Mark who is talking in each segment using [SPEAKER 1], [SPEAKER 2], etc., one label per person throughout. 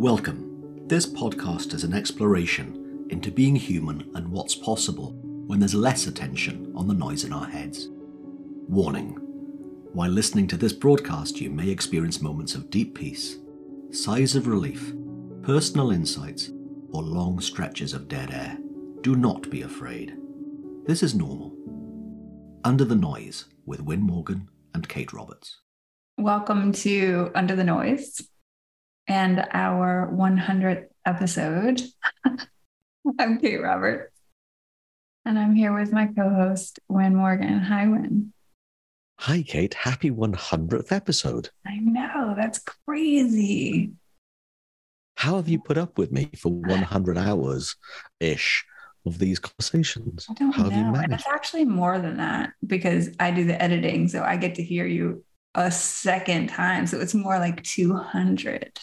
[SPEAKER 1] Welcome. This podcast is an exploration into being human and what's possible when there's less attention on the noise in our heads. Warning While listening to this broadcast, you may experience moments of deep peace, sighs of relief, personal insights, or long stretches of dead air. Do not be afraid. This is normal. Under the Noise with Win Morgan and Kate Roberts.
[SPEAKER 2] Welcome to Under the Noise and our 100th episode. I'm Kate Roberts, and I'm here with my co host, Win Morgan. Hi, Win.
[SPEAKER 3] Hi, Kate. Happy 100th episode.
[SPEAKER 2] I know, that's crazy.
[SPEAKER 3] How have you put up with me for 100 hours ish of these conversations?
[SPEAKER 2] I don't
[SPEAKER 3] How
[SPEAKER 2] know. And it's actually more than that because I do the editing. So I get to hear you a second time. So it's more like 200.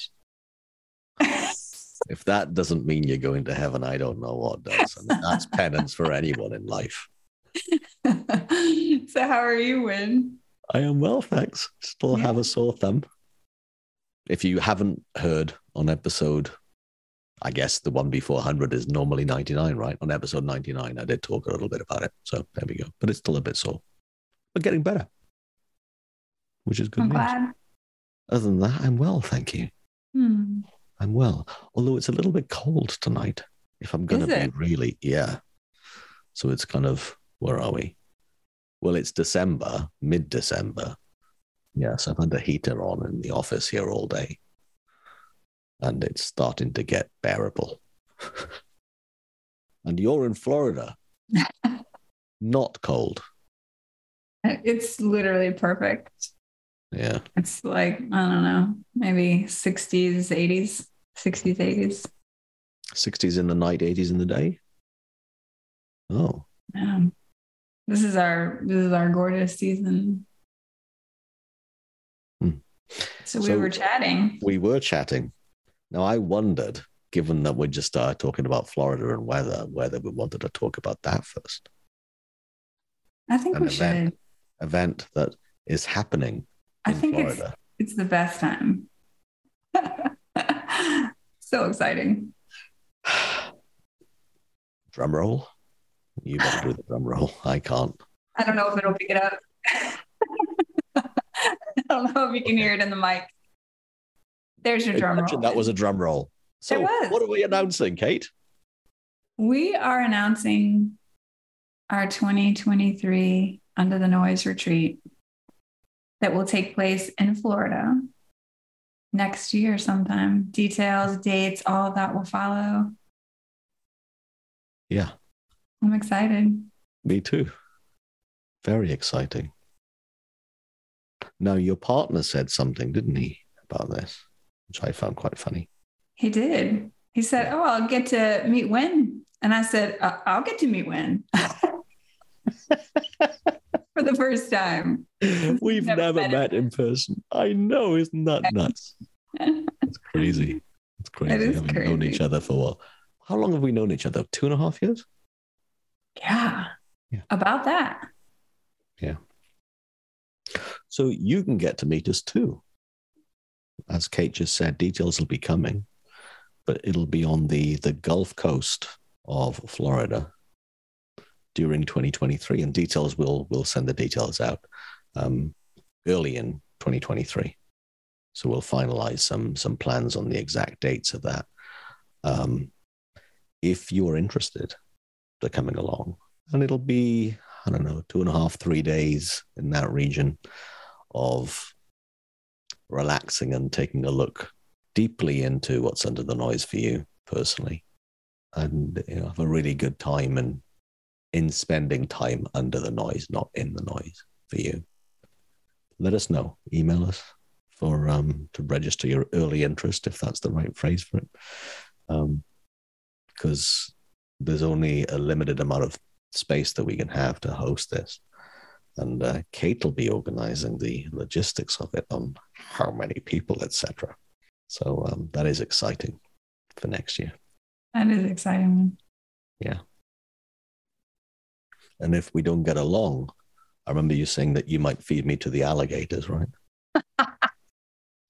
[SPEAKER 3] If that doesn't mean you're going to heaven, I don't know what does. And that's penance for anyone in life.
[SPEAKER 2] so, how are you, Win?
[SPEAKER 3] I am well, thanks. Still have a sore thumb. If you haven't heard on episode, I guess the one before 100 is normally 99, right? On episode 99, I did talk a little bit about it. So there we go. But it's still a bit sore, but getting better, which is good
[SPEAKER 2] I'm
[SPEAKER 3] news.
[SPEAKER 2] glad.
[SPEAKER 3] Other than that, I'm well, thank you.
[SPEAKER 2] Hmm.
[SPEAKER 3] I'm well, although it's a little bit cold tonight. If I'm going to be really, yeah. So it's kind of, where are we? Well, it's December, mid December. Yes, I've had the heater on in the office here all day. And it's starting to get bearable. and you're in Florida, not cold.
[SPEAKER 2] It's literally perfect.
[SPEAKER 3] Yeah.
[SPEAKER 2] It's like, I don't know, maybe 60s, 80s, 60s, 80s.
[SPEAKER 3] 60s in the night, 80s in the day. Oh,
[SPEAKER 2] Um, this is our this is our gorgeous season.
[SPEAKER 3] Hmm.
[SPEAKER 2] So we
[SPEAKER 3] So-
[SPEAKER 2] were chatting.
[SPEAKER 3] we were chatting. Now, I wondered, given that we just started talking about Florida and weather, whether we wanted to talk about that first.
[SPEAKER 2] I think
[SPEAKER 3] An
[SPEAKER 2] we
[SPEAKER 3] event.
[SPEAKER 2] should.
[SPEAKER 3] Event that is happening
[SPEAKER 2] I think it's
[SPEAKER 3] Florida.
[SPEAKER 2] it's the best time. so exciting.
[SPEAKER 3] drum roll. You better do the drum roll. I can't.
[SPEAKER 2] I don't know if it'll pick it up. I don't know if you can hear it in the mic. There's your drum roll.
[SPEAKER 3] that was a drum roll. So, what are we announcing, Kate?
[SPEAKER 2] We are announcing our 2023 Under the Noise retreat that will take place in Florida next year sometime. Details, dates, all of that will follow.
[SPEAKER 3] Yeah,
[SPEAKER 2] I'm excited.
[SPEAKER 3] me too. Very exciting. Now, your partner said something, didn't he, about this, which I found quite funny.
[SPEAKER 2] He did. He said, Oh, I'll get to meet Win. And I said, "Uh, I'll get to meet Win for the first time.
[SPEAKER 3] We've
[SPEAKER 2] Never
[SPEAKER 3] never,
[SPEAKER 2] met
[SPEAKER 3] met, in person. I know, isn't that nuts? It's crazy. It's crazy.
[SPEAKER 2] It is
[SPEAKER 3] Having known each other for what? How long have we known each other? Two and a half years?
[SPEAKER 2] Yeah.
[SPEAKER 3] Yeah.
[SPEAKER 2] About that. Yeah.
[SPEAKER 3] So you can get to meet us too. As Kate just said, details will be coming, but it'll be on the, the Gulf Coast of Florida during 2023. And details will will send the details out um, early in 2023. So we'll finalize some some plans on the exact dates of that. Um, if you're interested, they're coming along, and it'll be I don't know two and a half three days in that region of relaxing and taking a look deeply into what's under the noise for you personally, and you know, have a really good time and in spending time under the noise, not in the noise for you. Let us know. Email us for um, to register your early interest, if that's the right phrase for it, Um because there's only a limited amount of space that we can have to host this. And uh, Kate will be organizing the logistics of it on how many people, etc. So um, that is exciting for next year.
[SPEAKER 2] That is exciting.
[SPEAKER 3] And if we don't get along, I remember you saying that you might feed me to the alligators, right?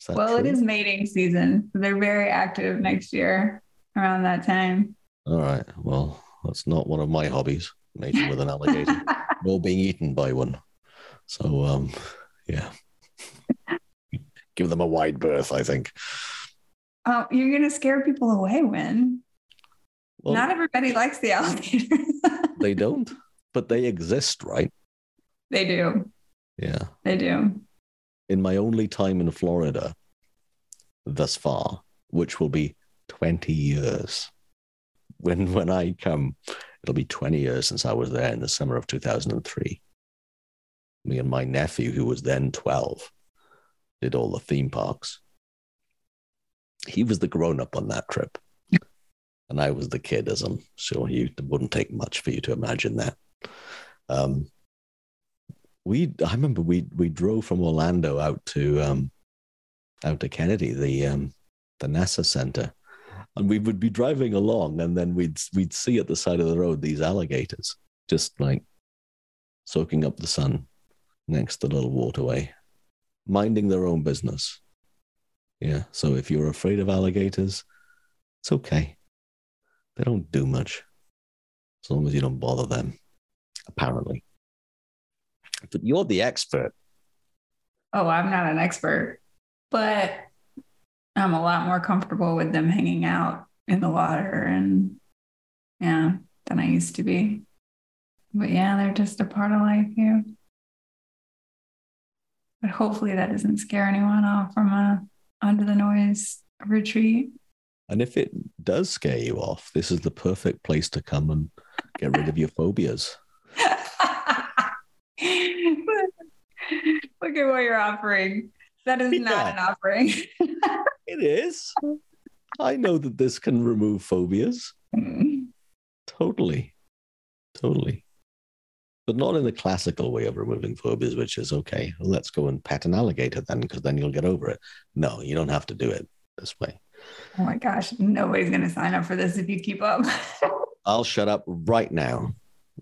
[SPEAKER 2] Well, it
[SPEAKER 3] true?
[SPEAKER 2] is mating season. They're very active next year around that time.
[SPEAKER 3] All right. Well, that's not one of my hobbies, mating with an alligator or being eaten by one. So, um, yeah. Give them a wide berth, I think.
[SPEAKER 2] Oh, you're gonna scare people away, Win.
[SPEAKER 3] Well,
[SPEAKER 2] Not everybody likes the alligators.
[SPEAKER 3] they don't, but they exist, right?
[SPEAKER 2] they do.
[SPEAKER 3] Yeah.
[SPEAKER 2] They do.
[SPEAKER 3] In my only time in Florida thus far, which will be 20 years. When when I come, it'll be 20 years since I was there in the summer of 2003. Me and my nephew, who was then 12, did all the theme parks. He was the grown up on that trip. And I was the kid, as I'm sure you it wouldn't take much for you to imagine that. Um, we I remember we we drove from Orlando out to um, out to Kennedy, the um, the NASA center, and we would be driving along, and then we'd we'd see at the side of the road these alligators just like soaking up the sun next to the little waterway, minding their own business. Yeah, so if you're afraid of alligators, it's okay. They don't do much as long as you don't bother them. Apparently, but you're the expert.
[SPEAKER 2] Oh, I'm not an expert, but I'm a lot more comfortable with them hanging out in the water and yeah, than I used to be. But yeah, they're just a part of life here. But hopefully that doesn't scare anyone off from a under the noise retreat.
[SPEAKER 3] And if it does scare you off, this is the perfect place to come and get rid of your phobias.
[SPEAKER 2] Look at what you're offering. That is not
[SPEAKER 3] Yeah.
[SPEAKER 2] an offering.
[SPEAKER 3] It is. I know that this can remove phobias. Mm-hmm. Totally. Totally. But not in the classical way of removing phobias, which is okay, let's go and pet an alligator then, because then you'll get over it. No, you don't have to do it this way.
[SPEAKER 2] Oh my gosh, nobody's going to sign up for this if you keep up.
[SPEAKER 3] I'll shut up right now.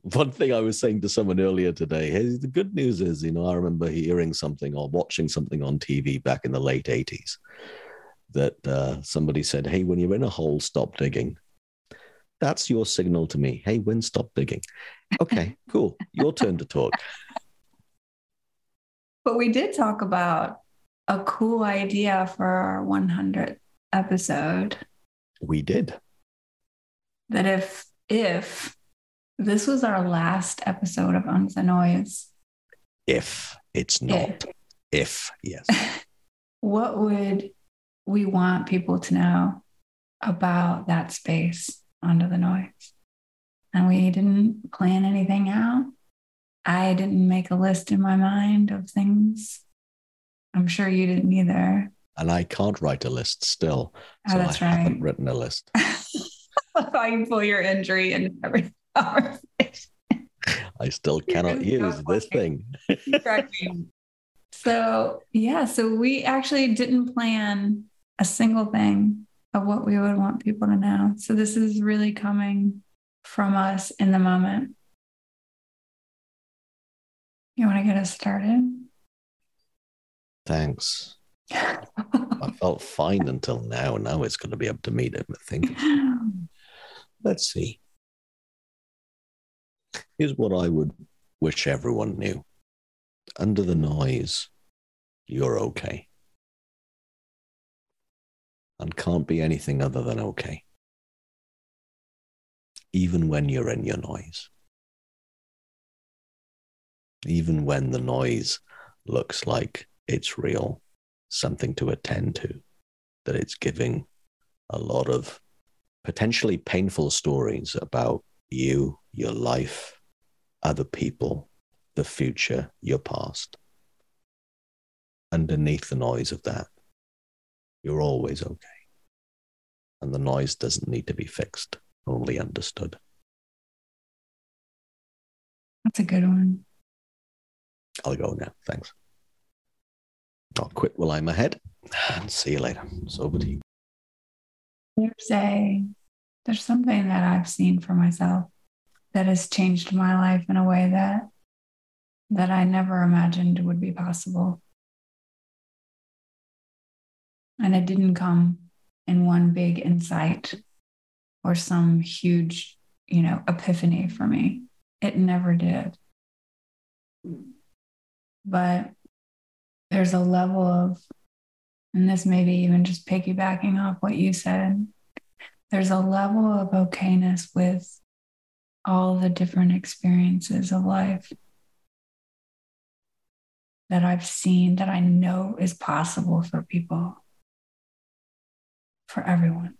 [SPEAKER 3] One thing I was saying to someone earlier today, hey, the good news is, you know, I remember hearing something or watching something on TV back in the late 80s that uh, somebody said, hey, when you're in a hole, stop digging. That's your signal to me. Hey, when stop digging. Okay, cool. Your turn to talk.
[SPEAKER 2] but we did talk about a cool idea for our 100th episode
[SPEAKER 3] We did.
[SPEAKER 2] that if if this was our last episode of Under the Noise,
[SPEAKER 3] If it's not. If, yes.
[SPEAKER 2] what would we want people to know about that space under the noise? And we didn't plan anything out. I didn't make a list in my mind of things. I'm sure you didn't either.
[SPEAKER 3] And I can't write a list still.
[SPEAKER 2] Oh,
[SPEAKER 3] So
[SPEAKER 2] that's
[SPEAKER 3] I haven't written a list.
[SPEAKER 2] If I can pull your injury in every conversation.
[SPEAKER 3] I still cannot use this thing.
[SPEAKER 2] You crack me up. So, yeah, so we actually didn't plan a single thing of what we would want people to know. So, this is really coming from us in the moment. You want to get us started?
[SPEAKER 3] Thanks. I felt fine until now. Now it's going to be up to me to think. Let's see. Here's what I would wish everyone knew under the noise, you're okay. And can't be anything other than okay. Even when you're in your noise. Even when the noise looks like it's real, something to attend to, that it's giving a lot of potentially painful stories about you, your life, other people, the future, your past. Underneath the noise of that, you're always okay. And the noise doesn't need to be fixed, only understood.
[SPEAKER 2] That's a good one.
[SPEAKER 3] I'll go now. Thanks. I'll quit while I'm ahead and see you later. It's over to you.
[SPEAKER 2] There's a there's something that I've seen for myself that has changed my life in a way that that I never imagined would be possible. And it didn't come in one big insight or some huge, you know, epiphany for me. It never did. But there's a level of, and this maybe even just piggybacking off what you said, there's a level of okayness with all the different experiences of life that I've seen that I know is possible for people, for everyone.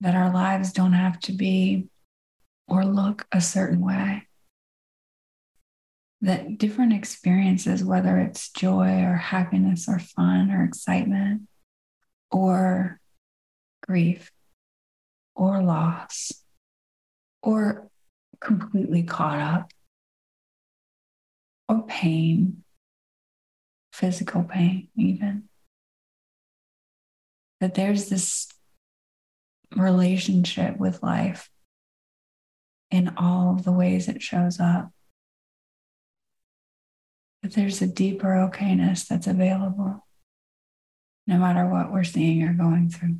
[SPEAKER 2] That our lives don't have to be or look a certain way. That different experiences, whether it's joy or happiness or fun or excitement or grief or loss or completely caught up or pain, physical pain, even. That there's this relationship with life in all the ways it shows up. That there's a deeper okayness that's available no matter what we're seeing or going through.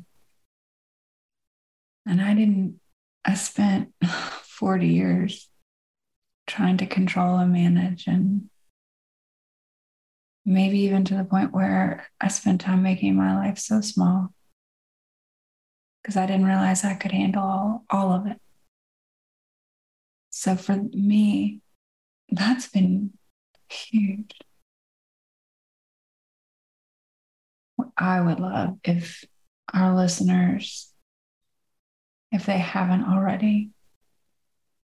[SPEAKER 2] And I didn't, I spent 40 years trying to control and manage and maybe even to the point where I spent time making my life so small because I didn't realize I could handle all, all of it. So for me, that's been huge. I would love if our listeners, if they haven't already,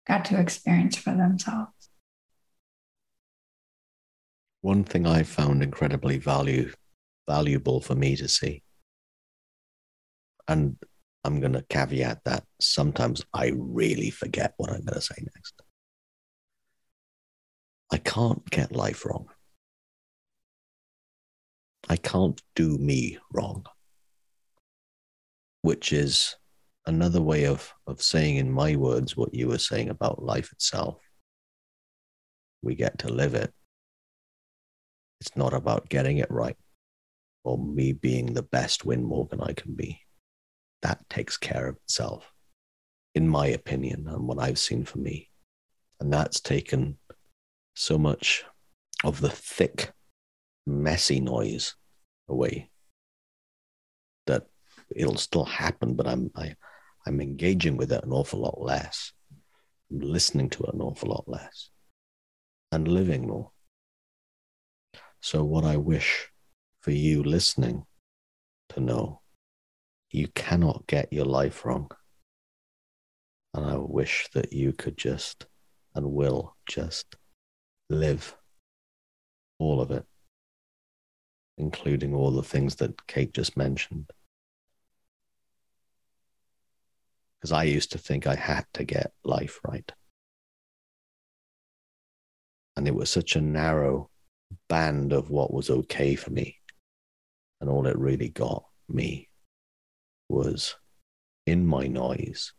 [SPEAKER 2] got to experience for themselves.
[SPEAKER 3] One thing I found incredibly value, valuable for me to see, and I'm going to caveat that sometimes I really forget what I'm going to say next. I can't get life wrong. I can't do me wrong, which is another way of, of saying in my words what you were saying about life itself. We get to live it. It's not about getting it right or me being the best Win Morgan I can be. That takes care of itself, in my opinion, and what I've seen for me. And that's taken so much of the thick, messy noise away that it'll still happen, but I'm I, I'm engaging with it an awful lot less. I'm listening to it an awful lot less and living more. So, what I wish for you listening to know, you cannot get your life wrong. And I wish that you could just and will just live all of it, including all the things that Kate just mentioned. Because I used to think I had to get life right. And it was such a narrow band of what was okay for me. And all it really got me was in my noise,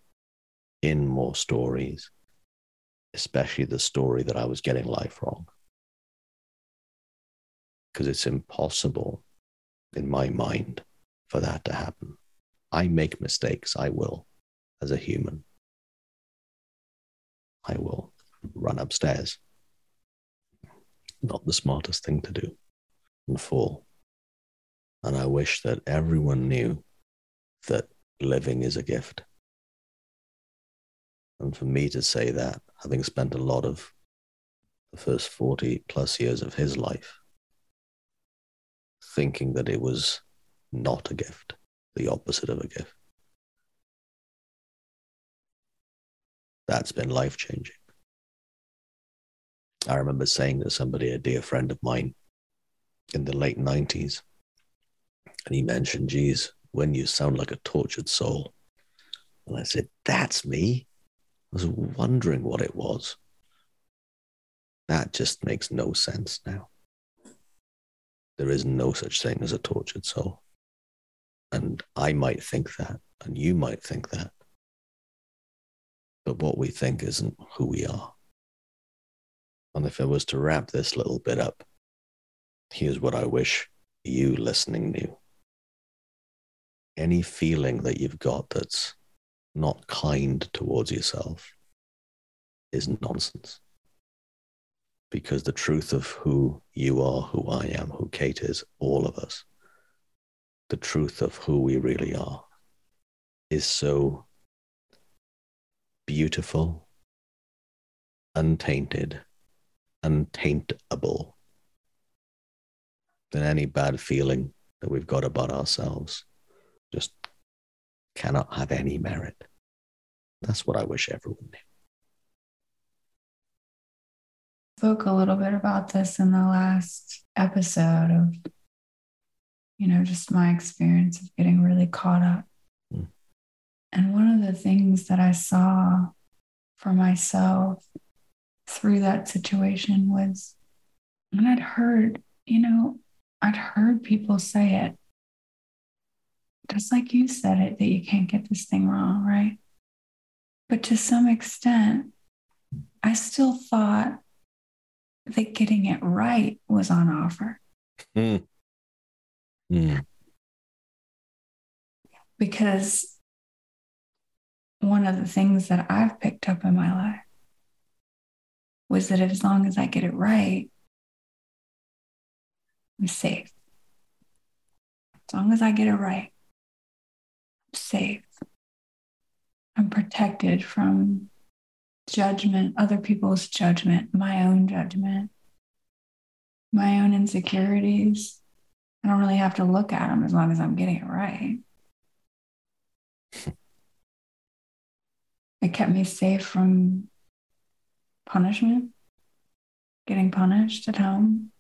[SPEAKER 3] in more stories, especially the story that I was getting life wrong. Because it's impossible in my mind for that to happen. I make mistakes, I will as a human. I will run upstairs. Not the smartest thing to do and fall. And I wish that everyone knew that living is a gift. And for me to say that, having spent a lot of the first 40 plus years of his life thinking that it was not a gift, the opposite of a gift. That's been life changing. I remember saying to somebody, a dear friend of mine in the late 90s, and he mentioned, geez, Win you sound like a tortured soul. And I said, that's me. I was wondering what it was. That just makes no sense now. There is no such thing as a tortured soul. And I might think that, and you might think that but what we think isn't who we are. And if I was to wrap this little bit up, here's what I wish you listening knew any feeling that you've got that's not kind towards yourself is nonsense. Because the truth of who you are, who I am, who Kate is, all of us, the truth of who we really are is so beautiful, untainted, untaintable than any bad feeling that we've got about ourselves. Just cannot have any merit. That's what I wish everyone knew.
[SPEAKER 2] Spoke a little bit about this in the last episode of, you know, just my experience of getting really caught up. And one of the things that I saw for myself through that situation was, and I'd heard, you know, I'd heard people say it, just like you said it, that you can't get this thing wrong, right? But to some extent, I still thought that getting it right was on offer. Mm. Mm. Because one of the things that I've picked up in my life was that as long as I get it right, I'm safe. As long as I get it right, I'm safe. I'm protected from judgment, other people's judgment, my own judgment, my own insecurities. I don't really have to look at them as long as I'm getting it right. It kept me safe from punishment, getting punished at home.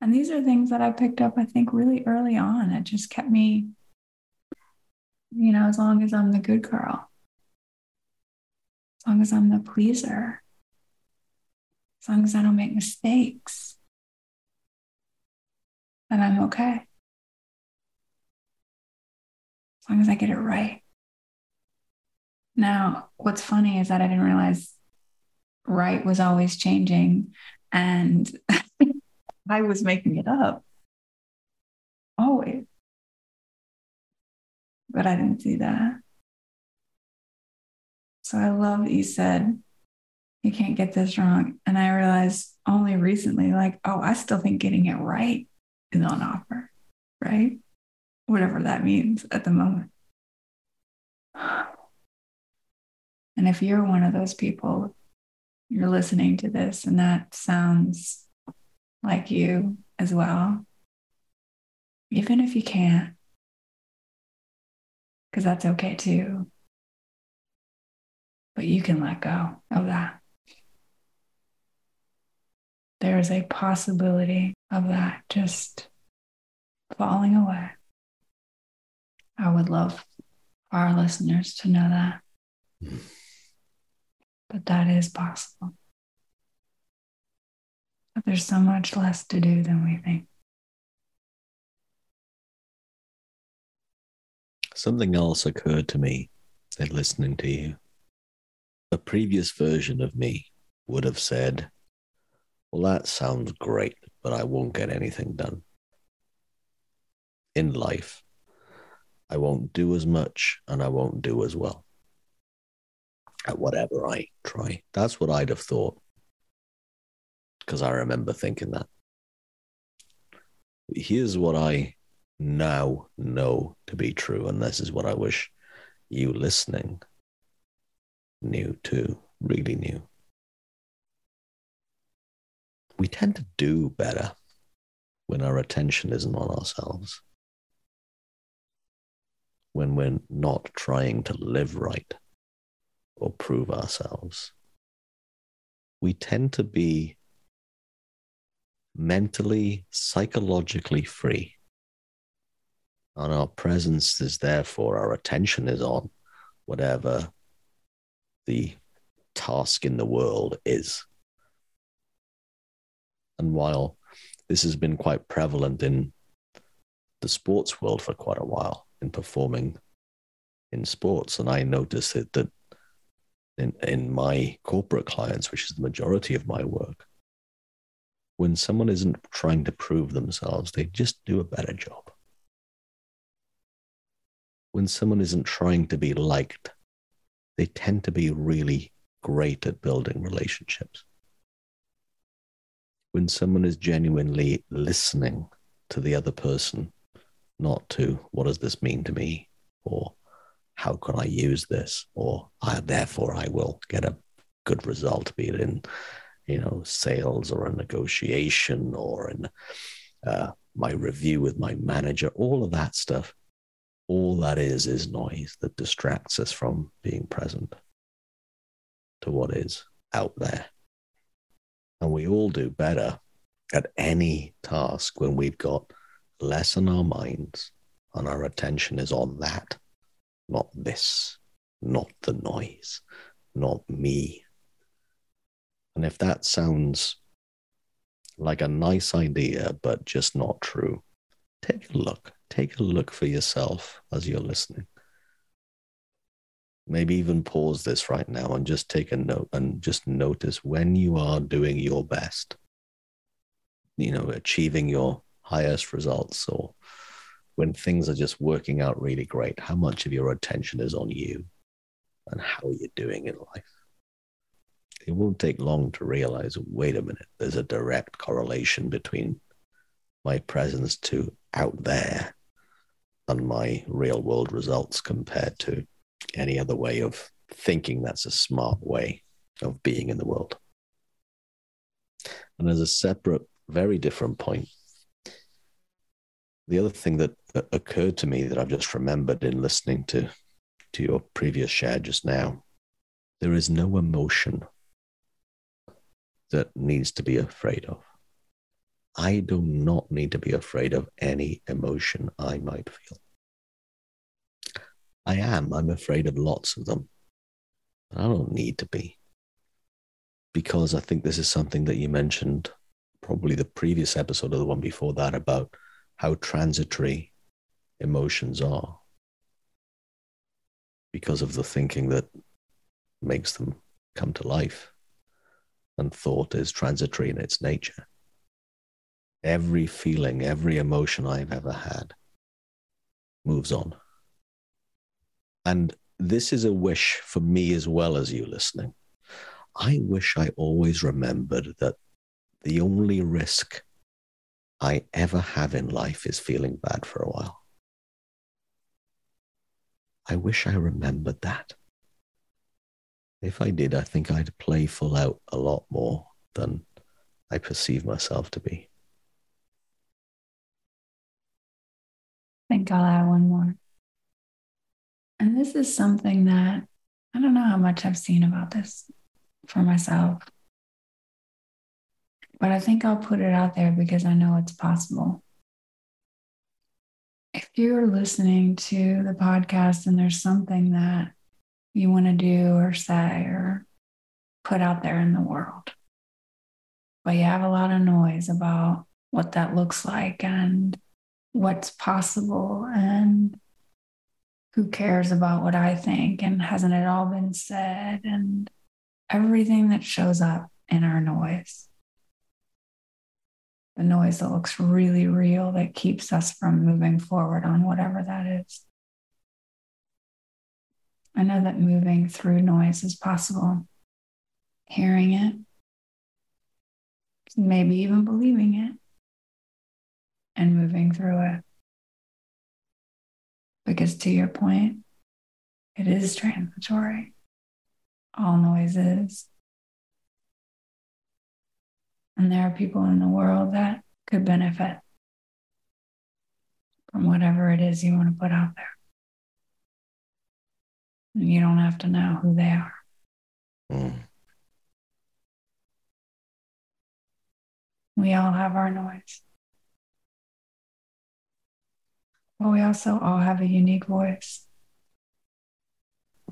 [SPEAKER 2] And these are things that I picked up, I think, really early on. It just kept me, you know, as long as I'm the good girl, as long as I'm the pleaser, as long as I don't make mistakes, then I'm okay. As long as I get it right. Now, what's funny is that I didn't realize right was always changing. And I was making it up. Always. But I didn't see that. So I love that you said, you can't get this wrong. And I realized only recently, like, oh, I still think getting it right is on offer, right? Whatever that means at the moment. And if you're one of those people, you're listening to this and that sounds like you as well, even if you can't, because that's okay too. But you can let go of that. There is a possibility of that just falling away. I would love our listeners to know that. But that is possible. But there's so much less to do than we think.
[SPEAKER 3] Something else occurred to me in listening to you. A previous version of me would have said, Well, that sounds great, but I won't get anything done. In life, I won't do as much and I won't do as well at whatever I try. That's what I'd have thought because I remember thinking that. Here's what I now know to be true, and this is what I wish you listening knew too, really knew. We tend to do better when our attention isn't on ourselves, when we're not trying to live right or prove ourselves. We tend to be mentally, psychologically free. And our presence is therefore, our attention is on whatever the task in the world is. And while this has been quite prevalent in the sports world for quite a while, in performing in sports, and I notice it that in, in my corporate clients, which is the majority of my work, when someone isn't trying to prove themselves, they just do a better job. when someone isn't trying to be liked, they tend to be really great at building relationships. When someone is genuinely listening to the other person, not to what does this mean to me or how can I use this or I, therefore I will get a good result, be it in you know sales or a negotiation or in uh, my review with my manager, all of that stuff. All that is is noise that distracts us from being present to what is out there. And we all do better at any task when we've got less on our minds and our attention is on that, not this, not the noise, not me. And if that sounds like a nice idea, but just not true, take a look. Take a look for yourself as you're listening. Maybe even pause this right now and just take a note and just notice when you are doing your best, you know, achieving your highest results or when things are just working out really great, how much of your attention is on you and how you're doing in life. It won't take long to realize wait a minute, there's a direct correlation between my presence to out there and my real world results compared to any other way of thinking that's a smart way of being in the world. And as a separate, very different point, the other thing that occurred to me that I've just remembered in listening to, to your previous share just now, there is no emotion that needs to be afraid of. I do not need to be afraid of any emotion I might feel. I am. I'm afraid of lots of them. I don't need to be. Because I think this is something that you mentioned, probably the previous episode or the one before that, about how transitory emotions are because of the thinking that makes them come to life. And thought is transitory in its nature. Every feeling, every emotion I've ever had moves on. And this is a wish for me as well as you listening. I wish I always remembered that the only risk I ever have in life is feeling bad for a while. I wish I remembered that. If I did, I think I'd play full out a lot more than I perceive myself to be.
[SPEAKER 2] I think I'll add one more. And this is something that I don't know how much I've seen about this for myself. But I think I'll put it out there because I know it's possible. You're listening to the podcast and there's something that you want to do or say or put out there in the world, but you have a lot of noise about what that looks like and what's possible and who cares about what I think and hasn't it all been said? And everything that shows up in our noise the noise that looks really real that keeps us from moving forward on whatever that is. I know that moving through noise is possible. Hearing it, maybe even believing it, and moving through it. Because to your point, it is transitory. All noise is. And there are people in the world that could benefit from whatever it is you want to put out there. And you don't have to know who they are. Mm. We all have our noise. But we also all have a unique voice.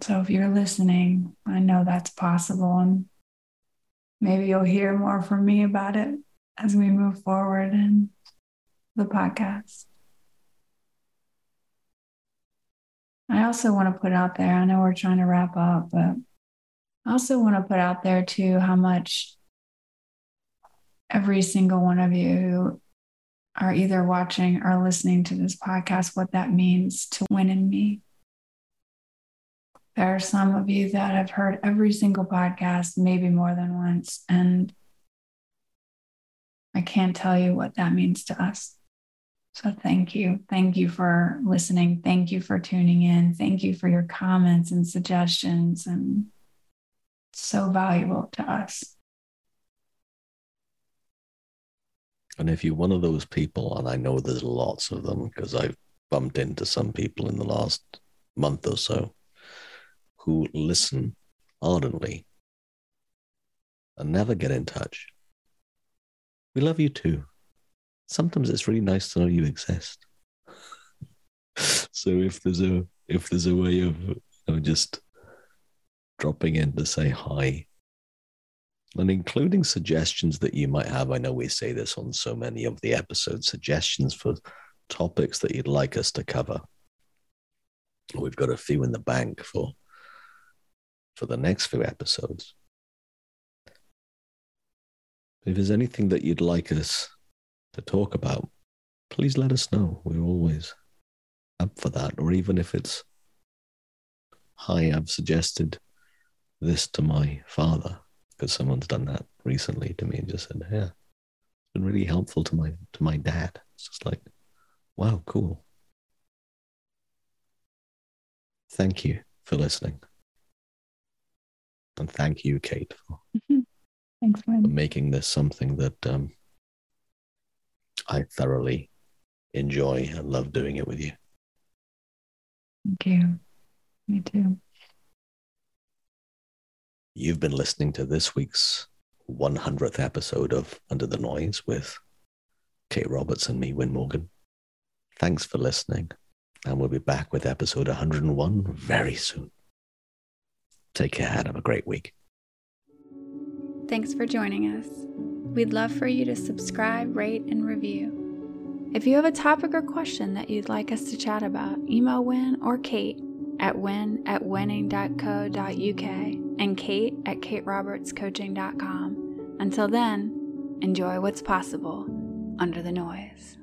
[SPEAKER 2] So if you're listening, I know that's possible. And maybe you'll hear more from me about it as we move forward in the podcast. I also want to put out there, I know we're trying to wrap up, but I also want to put out there too how much every single one of you who are either watching or listening to this podcast, what that means to Win in Me. There are some of you that have heard every single podcast, maybe more than once. And I can't tell you what that means to us. So thank you. Thank you for listening. Thank you for tuning in. Thank you for your comments and suggestions. And so valuable to us.
[SPEAKER 3] And if you're one of those people, and I know there's lots of them because I've bumped into some people in the last month or so who listen ardently and never get in touch. We love you too. Sometimes it's really nice to know you exist. so if there's a if there's a way of, of just dropping in to say hi and including suggestions that you might have. I know we say this on so many of the episodes suggestions for topics that you'd like us to cover. We've got a few in the bank for for the next few episodes. If there's anything that you'd like us to talk about, please let us know. We're always up for that. Or even if it's, hi, I've suggested this to my father because someone's done that recently to me and just said, "Yeah, it's been really helpful to my to my dad." It's just like, wow, cool. Thank you for listening, and thank you, Kate, for,
[SPEAKER 2] Thanks,
[SPEAKER 3] for making this something that um, I thoroughly enjoy and love doing it with you.
[SPEAKER 2] Thank you. Me too.
[SPEAKER 3] You've been listening to this week's 100th episode of Under the Noise with Kate Roberts and me, Win Morgan. Thanks for listening, and we'll be back with episode 101 very soon. Take care and have a great week.
[SPEAKER 4] Thanks for joining us. We'd love for you to subscribe, rate, and review. If you have a topic or question that you'd like us to chat about, email Win or Kate at win at winning.co.uk and Kate at katerobertscoaching.com. Until then, enjoy what's possible under the noise.